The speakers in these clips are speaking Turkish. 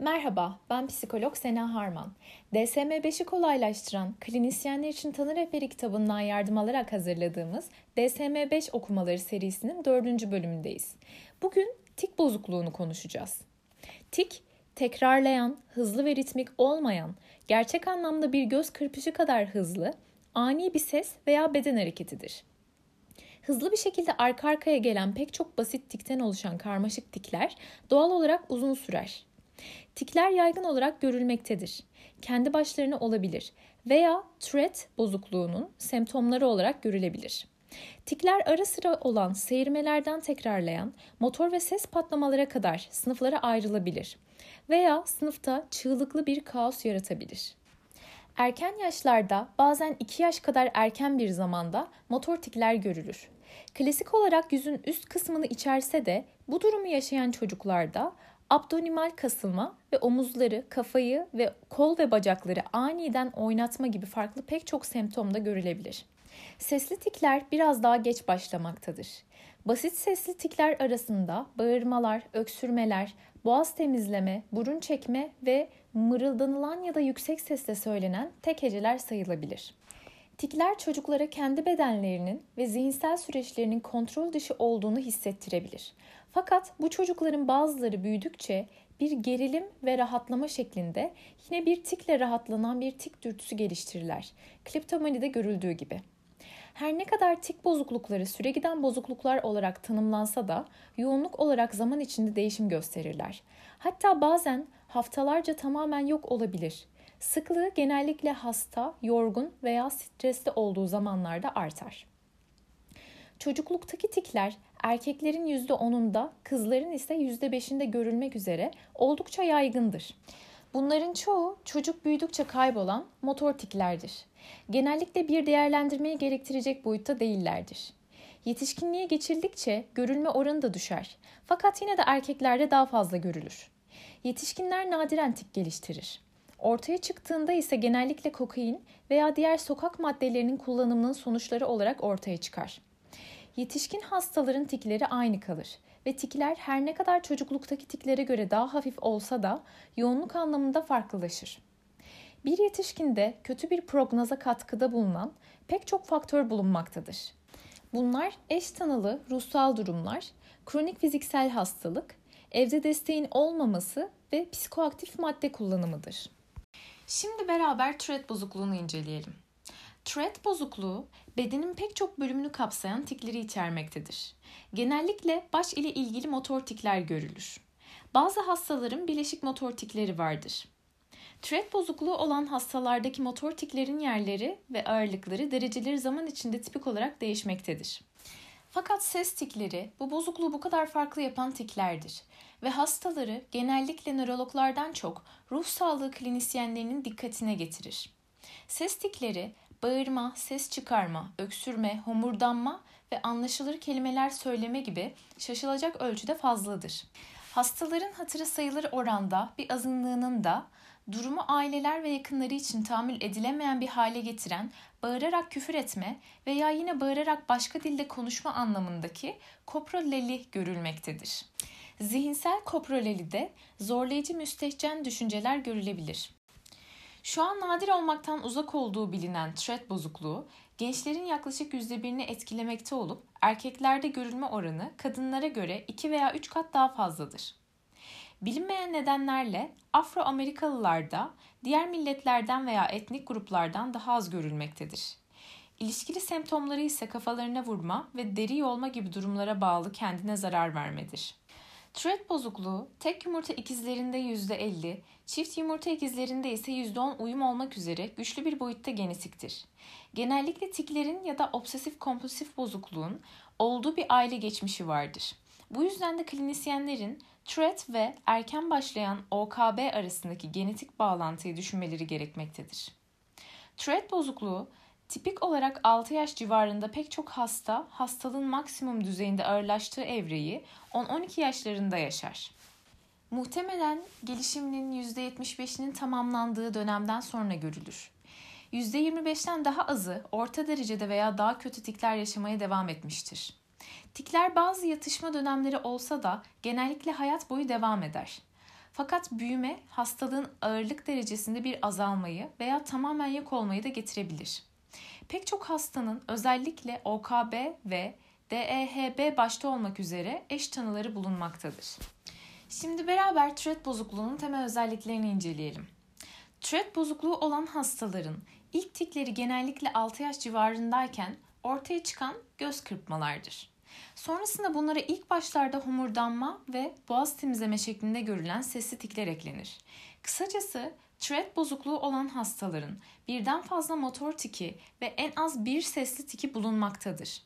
Merhaba, ben psikolog Sena Harman. DSM-5'i kolaylaştıran Klinisyenler için Tanı Rehberi kitabından yardım alarak hazırladığımız DSM-5 okumaları serisinin dördüncü bölümündeyiz. Bugün tik bozukluğunu konuşacağız. Tik, tekrarlayan, hızlı ve ritmik olmayan, gerçek anlamda bir göz kırpışı kadar hızlı, ani bir ses veya beden hareketidir. Hızlı bir şekilde arka arkaya gelen pek çok basit tikten oluşan karmaşık tikler doğal olarak uzun sürer. Tikler yaygın olarak görülmektedir. Kendi başlarına olabilir veya Tourette bozukluğunun semptomları olarak görülebilir. Tikler ara sıra olan seyirmelerden tekrarlayan motor ve ses patlamalara kadar sınıflara ayrılabilir veya sınıfta çığlıklı bir kaos yaratabilir. Erken yaşlarda bazen 2 yaş kadar erken bir zamanda motor tikler görülür. Klasik olarak yüzün üst kısmını içerse de bu durumu yaşayan çocuklarda abdominal kasılma ve omuzları, kafayı ve kol ve bacakları aniden oynatma gibi farklı pek çok semptomda görülebilir. Sesli tikler biraz daha geç başlamaktadır. Basit sesli tikler arasında bağırmalar, öksürmeler, boğaz temizleme, burun çekme ve mırıldanılan ya da yüksek sesle söylenen tek heceler sayılabilir. Tikler çocuklara kendi bedenlerinin ve zihinsel süreçlerinin kontrol dışı olduğunu hissettirebilir. Fakat bu çocukların bazıları büyüdükçe bir gerilim ve rahatlama şeklinde yine bir tikle rahatlanan bir tik dürtüsü geliştirirler. Kleptomanide görüldüğü gibi. Her ne kadar tik bozuklukları süre giden bozukluklar olarak tanımlansa da yoğunluk olarak zaman içinde değişim gösterirler. Hatta bazen haftalarca tamamen yok olabilir. Sıklığı genellikle hasta, yorgun veya stresli olduğu zamanlarda artar. Çocukluktaki tikler erkeklerin %10'unda, kızların ise %5'inde görülmek üzere oldukça yaygındır. Bunların çoğu çocuk büyüdükçe kaybolan motor tiklerdir. Genellikle bir değerlendirmeyi gerektirecek boyutta değillerdir. Yetişkinliğe geçildikçe görülme oranı da düşer. Fakat yine de erkeklerde daha fazla görülür. Yetişkinler nadiren tik geliştirir. Ortaya çıktığında ise genellikle kokain veya diğer sokak maddelerinin kullanımının sonuçları olarak ortaya çıkar. Yetişkin hastaların tikleri aynı kalır ve tikler her ne kadar çocukluktaki tiklere göre daha hafif olsa da yoğunluk anlamında farklılaşır. Bir yetişkinde kötü bir prognoza katkıda bulunan pek çok faktör bulunmaktadır. Bunlar eş tanılı ruhsal durumlar, kronik fiziksel hastalık, evde desteğin olmaması ve psikoaktif madde kullanımıdır. Şimdi beraber Tourette bozukluğunu inceleyelim. Tourette bozukluğu bedenin pek çok bölümünü kapsayan tikleri içermektedir. Genellikle baş ile ilgili motor tikler görülür. Bazı hastaların bileşik motor tikleri vardır. Tourette bozukluğu olan hastalardaki motor tiklerin yerleri ve ağırlıkları dereceleri zaman içinde tipik olarak değişmektedir. Fakat ses tikleri bu bozukluğu bu kadar farklı yapan tiklerdir ve hastaları genellikle nörologlardan çok ruh sağlığı klinisyenlerinin dikkatine getirir. Ses tikleri bağırma, ses çıkarma, öksürme, homurdanma ve anlaşılır kelimeler söyleme gibi şaşılacak ölçüde fazladır. Hastaların hatırı sayılır oranda bir azınlığının da durumu aileler ve yakınları için tahammül edilemeyen bir hale getiren bağırarak küfür etme veya yine bağırarak başka dilde konuşma anlamındaki koproleli görülmektedir. Zihinsel koprolelide zorlayıcı müstehcen düşünceler görülebilir. Şu an nadir olmaktan uzak olduğu bilinen Tourette bozukluğu, gençlerin yaklaşık %1'ini etkilemekte olup erkeklerde görülme oranı kadınlara göre 2 veya 3 kat daha fazladır. Bilinmeyen nedenlerle Afro-Amerikalılarda diğer milletlerden veya etnik gruplardan daha az görülmektedir. İlişkili semptomları ise kafalarına vurma ve deri yolma gibi durumlara bağlı kendine zarar vermedir. Tourette bozukluğu tek yumurta ikizlerinde %50, çift yumurta ikizlerinde ise %10 uyum olmak üzere güçlü bir boyutta genetiktir. Genellikle tiklerin ya da obsesif kompulsif bozukluğun olduğu bir aile geçmişi vardır. Bu yüzden de klinisyenlerin Tourette ve erken başlayan OKB arasındaki genetik bağlantıyı düşünmeleri gerekmektedir. Tourette bozukluğu tipik olarak 6 yaş civarında pek çok hasta hastalığın maksimum düzeyinde ağırlaştığı evreyi 10-12 yaşlarında yaşar. Muhtemelen gelişiminin %75'inin tamamlandığı dönemden sonra görülür. %25'ten daha azı orta derecede veya daha kötü tikler yaşamaya devam etmiştir. Tikler bazı yatışma dönemleri olsa da genellikle hayat boyu devam eder. Fakat büyüme hastalığın ağırlık derecesinde bir azalmayı veya tamamen yok olmayı da getirebilir. Pek çok hastanın özellikle OKB ve DEHB başta olmak üzere eş tanıları bulunmaktadır. Şimdi beraber Tourette bozukluğunun temel özelliklerini inceleyelim. Tourette bozukluğu olan hastaların ilk tikleri genellikle 6 yaş civarındayken ortaya çıkan göz kırpmalardır. Sonrasında bunlara ilk başlarda homurdanma ve boğaz temizleme şeklinde görülen sesli tikler eklenir. Kısacası Tourette bozukluğu olan hastaların birden fazla motor tiki ve en az bir sesli tiki bulunmaktadır.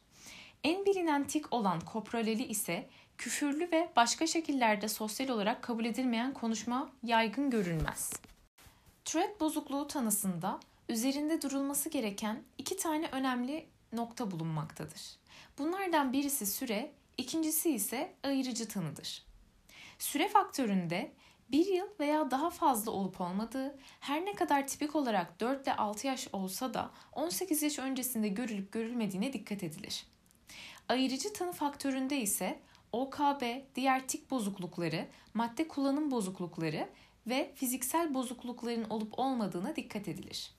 En bilinen tik olan koproleli ise küfürlü ve başka şekillerde sosyal olarak kabul edilmeyen konuşma yaygın görülmez. Tourette bozukluğu tanısında üzerinde durulması gereken iki tane önemli nokta bulunmaktadır. Bunlardan birisi süre, ikincisi ise ayırıcı tanıdır. Süre faktöründe bir yıl veya daha fazla olup olmadığı her ne kadar tipik olarak 4 ile 6 yaş olsa da 18 yaş öncesinde görülüp görülmediğine dikkat edilir. Ayırıcı tanı faktöründe ise OKB, diğer tik bozuklukları, madde kullanım bozuklukları ve fiziksel bozuklukların olup olmadığına dikkat edilir.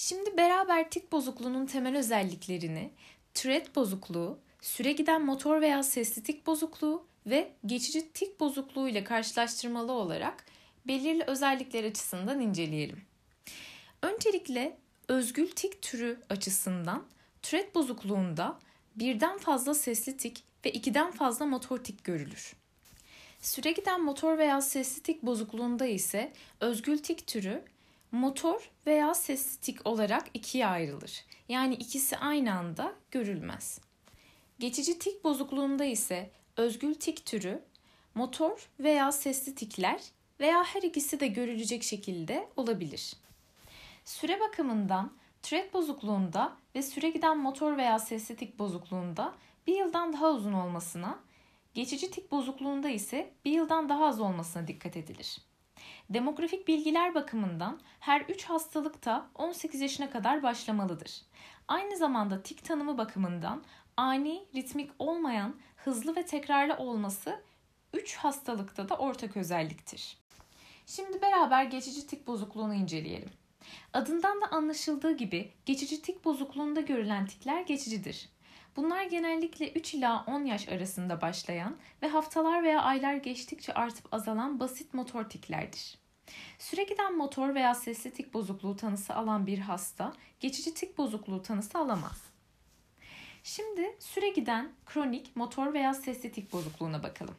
Şimdi beraber tik bozukluğunun temel özelliklerini Tourette bozukluğu, süre giden motor veya sesli tik bozukluğu ve geçici tik bozukluğu ile karşılaştırmalı olarak belirli özellikler açısından inceleyelim. Öncelikle özgül tik türü açısından Tourette bozukluğunda birden fazla sesli tik ve ikiden fazla motor tik görülür. Süre giden motor veya sesli tik bozukluğunda ise özgül tik türü motor veya sesli tik olarak ikiye ayrılır. Yani ikisi aynı anda görülmez. Geçici tik bozukluğunda ise özgül tik türü motor veya sesli tikler veya her ikisi de görülecek şekilde olabilir. Süre bakımından Tourette bozukluğunda ve süre giden motor veya sesli tik bozukluğunda bir yıldan daha uzun olmasına, geçici tik bozukluğunda ise bir yıldan daha az olmasına dikkat edilir. Demografik bilgiler bakımından her 3 hastalık da 18 yaşına kadar başlamalıdır. Aynı zamanda tik tanımı bakımından ani, ritmik olmayan, hızlı ve tekrarlı olması 3 hastalıkta da ortak özelliktir. Şimdi beraber geçici tik bozukluğunu inceleyelim. Adından da anlaşıldığı gibi geçici tik bozukluğunda görülen tikler geçicidir. Bunlar genellikle 3 ila 10 yaş arasında başlayan ve haftalar veya aylar geçtikçe artıp azalan basit motor tiklerdir. Süre giden motor veya sesli tik bozukluğu tanısı alan bir hasta geçici tik bozukluğu tanısı alamaz. Şimdi süre giden kronik motor veya sesli tik bozukluğuna bakalım.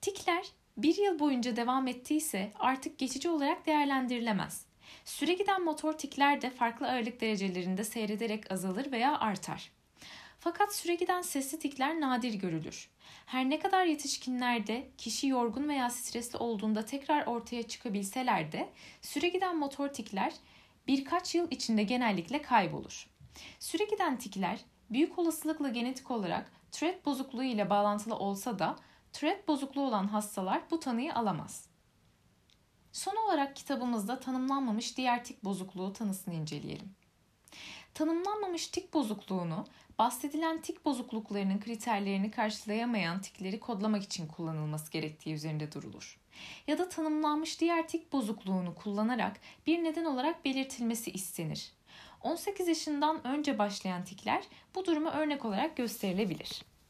Tikler bir yıl boyunca devam ettiyse artık geçici olarak değerlendirilemez. Süre giden motor tikler de farklı ağırlık derecelerinde seyrederek azalır veya artar. Fakat süre giden sesli tikler nadir görülür. Her ne kadar yetişkinlerde kişi yorgun veya stresli olduğunda tekrar ortaya çıkabilseler de süre giden motor tikler birkaç yıl içinde genellikle kaybolur. Süre giden tikler büyük olasılıkla genetik olarak Tourette bozukluğu ile bağlantılı olsa da Tourette bozukluğu olan hastalar bu tanıyı alamaz. Son olarak kitabımızda tanımlanmamış diğer tik bozukluğu tanısını inceleyelim. Tanımlanmamış tik bozukluğunu bahsedilen tik bozukluklarının kriterlerini karşılayamayan tikleri kodlamak için kullanılması gerektiği üzerinde durulur. Ya da tanımlanmış diğer tik bozukluğunu kullanarak bir neden olarak belirtilmesi istenir. 18 yaşından önce başlayan tikler bu duruma örnek olarak gösterilebilir.